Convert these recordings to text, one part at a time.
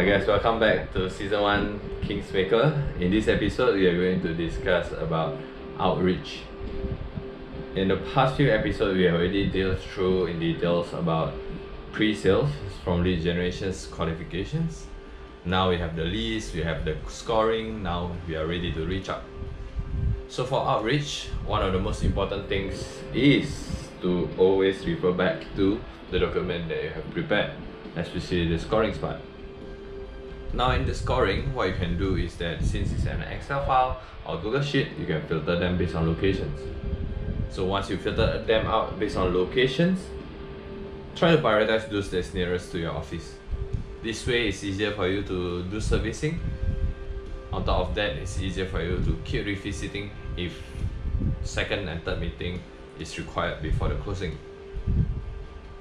Hi guys, welcome back to season one Kingsmaker. In this episode, we are going to discuss about outreach. In the past few episodes, we have already dealt through in details about pre-sales from lead generations qualifications. Now we have the list, we have the scoring. Now we are ready to reach out. So for outreach, one of the most important things is to always refer back to the document that you have prepared, especially the scoring part. Now in the scoring, what you can do is that since it's an Excel file or Google Sheet, you can filter them based on locations. So once you filter them out based on locations, try to prioritize those that's nearest to your office. This way it's easier for you to do servicing. On top of that, it's easier for you to keep revisiting if second and third meeting is required before the closing.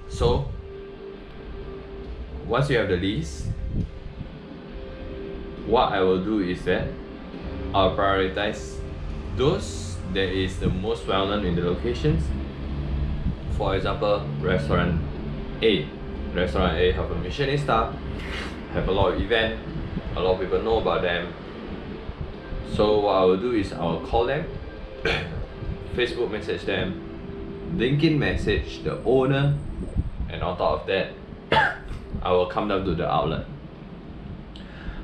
So once you have the list, what I will do is that I'll prioritize those that is the most well known in the locations. For example, restaurant A. Restaurant A have a Michelin star, have a lot of event, a lot of people know about them. So what I will do is I will call them, Facebook message them, LinkedIn message the owner, and on top of that, I will come down to the outlet.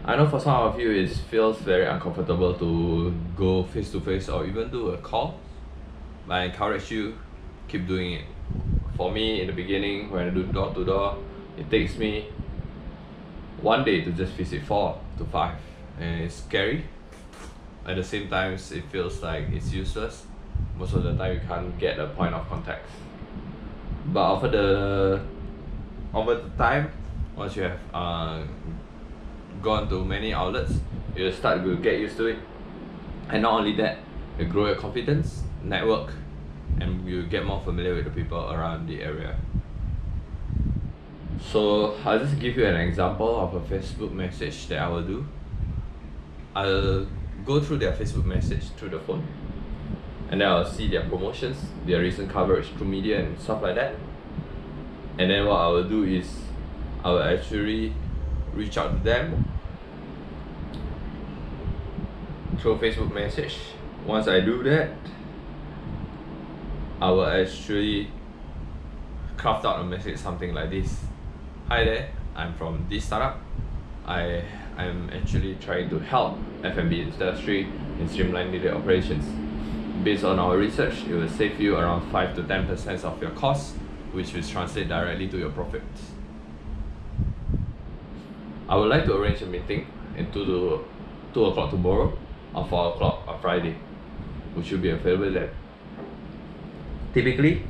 I know for some of you it feels very uncomfortable to go face to face or even do a call, but I encourage you keep doing it. For me in the beginning when I do door to door, it takes me one day to just visit four to five and it's scary. At the same time it feels like it's useless. Most of the time you can't get a point of contact. But over the over the time once you have uh gone to many outlets, you'll start to get used to it. And not only that, you grow your confidence, network, and you get more familiar with the people around the area. So I'll just give you an example of a Facebook message that I will do. I'll go through their Facebook message through the phone. And then I'll see their promotions, their recent coverage through media and stuff like that. And then what I will do is I will actually reach out to them through Facebook message. Once I do that, I will actually craft out a message something like this. Hi there, I'm from this startup. I am actually trying to help F&B industry in streamlining their operations. Based on our research, it will save you around 5 to 10% of your costs, which will translate directly to your profits. I would like to arrange a meeting at 2 to 2 o'clock tomorrow or 4 o'clock on Friday, which will be available then. Typically,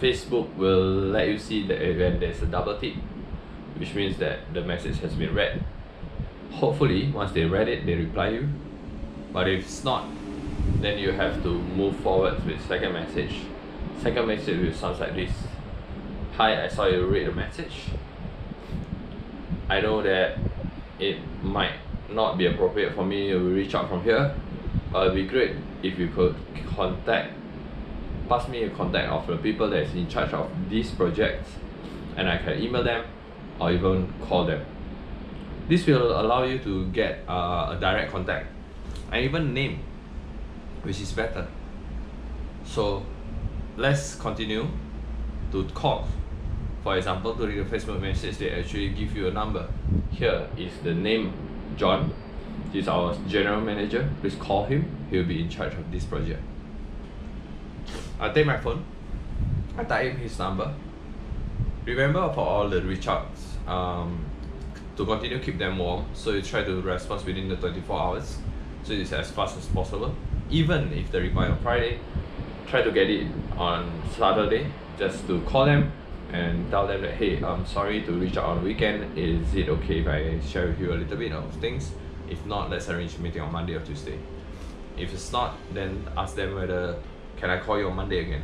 Facebook will let you see that when there's a double tick, which means that the message has been read. Hopefully, once they read it, they reply you. But if it's not, then you have to move forward with second message. Second message will sound like this. Hi, I saw you read the message. I know that it might not be appropriate for me to reach out from here, but it'd be great if you could contact pass me a contact of the people that is in charge of these projects and I can email them or even call them. This will allow you to get uh, a direct contact and even name, which is better. So let's continue to call. For example, during the Facebook message, they actually give you a number. Here is the name John. He's our general manager. Please call him. He'll be in charge of this project. I take my phone, I type in his number. Remember for all the reach outs, um, to continue keep them warm, so you try to respond within the 24 hours, so it's as fast as possible. Even if they reply on Friday, try to get it on Saturday, just to call them and tell them that hey, I'm sorry to reach out on the weekend. Is it okay if I share with you a little bit of things? If not, let's arrange meeting on Monday or Tuesday. If it's not, then ask them whether can I call you on Monday again?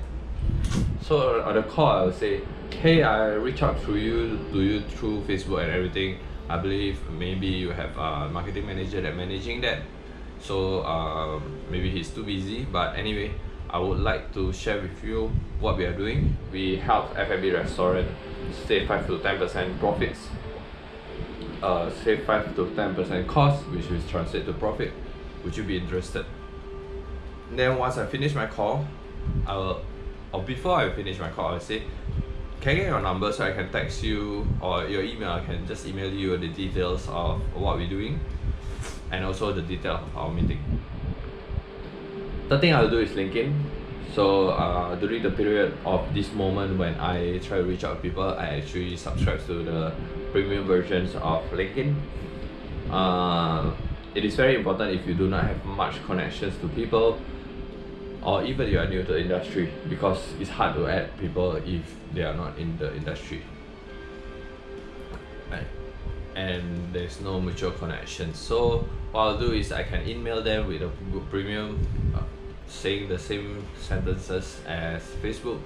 So on the call, I will say, hey, I reach out to you, to you through Facebook and everything. I believe maybe you have a marketing manager that managing that. So um, maybe he's too busy, but anyway, I would like to share with you what we are doing. We help F&B restaurant save 5 to 10% profits. uh, save 5 to 10% cost, which will translate to profit. Would you be interested? Then once I finish my call, I will, or before I finish my call, I'll say, can I get your number so I can text you or your email? I can just email you the details of what we're doing and also the detail of our meeting. The thing I'll do is LinkedIn. So uh, during the period of this moment when I try to reach out to people, I actually subscribe to the premium versions of LinkedIn. Uh, it is very important if you do not have much connections to people or even you are new to the industry because it's hard to add people if they are not in the industry right and there's no mutual connection so what I'll do is I can email them with a good premium uh, saying the same sentences as Facebook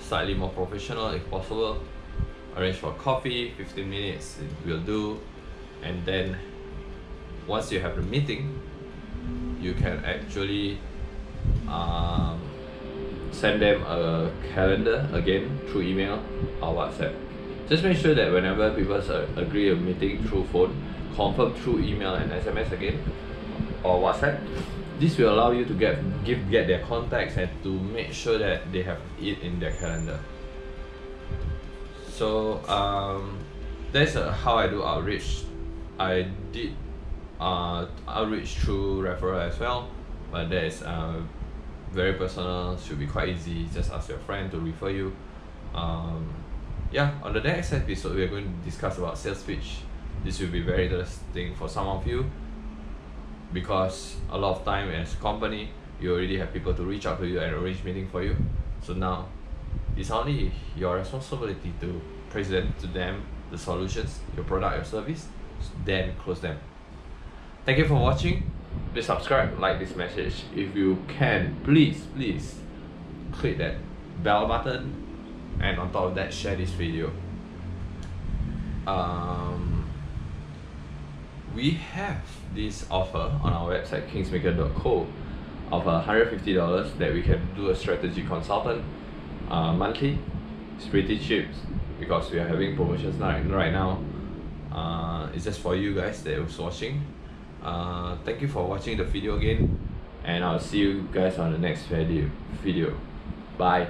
slightly more professional if possible arrange for coffee 15 minutes will do and then once you have the meeting you can actually um, send them a calendar again through email or WhatsApp. Just make sure that whenever people agree a meeting through phone, confirm through email and SMS again or WhatsApp. This will allow you to get give get their contacts and to make sure that they have it in their calendar. So um, that's uh, how I do outreach. I did uh, outreach through referral as well but that is uh, very personal should be quite easy just ask your friend to refer you um, yeah on the next episode we're going to discuss about sales pitch this will be very interesting for some of you because a lot of time as a company you already have people to reach out to you and arrange meeting for you. So now it's only your responsibility to present to them the solutions your product or service then close them. Thank you for watching. Please subscribe like this message. If you can please please click that bell button and on top of that share this video. Um, we have this offer on our website kingsmaker.co of $150 that we can do a strategy consultant uh, monthly. It's pretty cheap because we are having promotions now right now. Uh, it's just for you guys that was watching. Uh, thank you for watching the video again and I'll see you guys on the next video. Video. Bye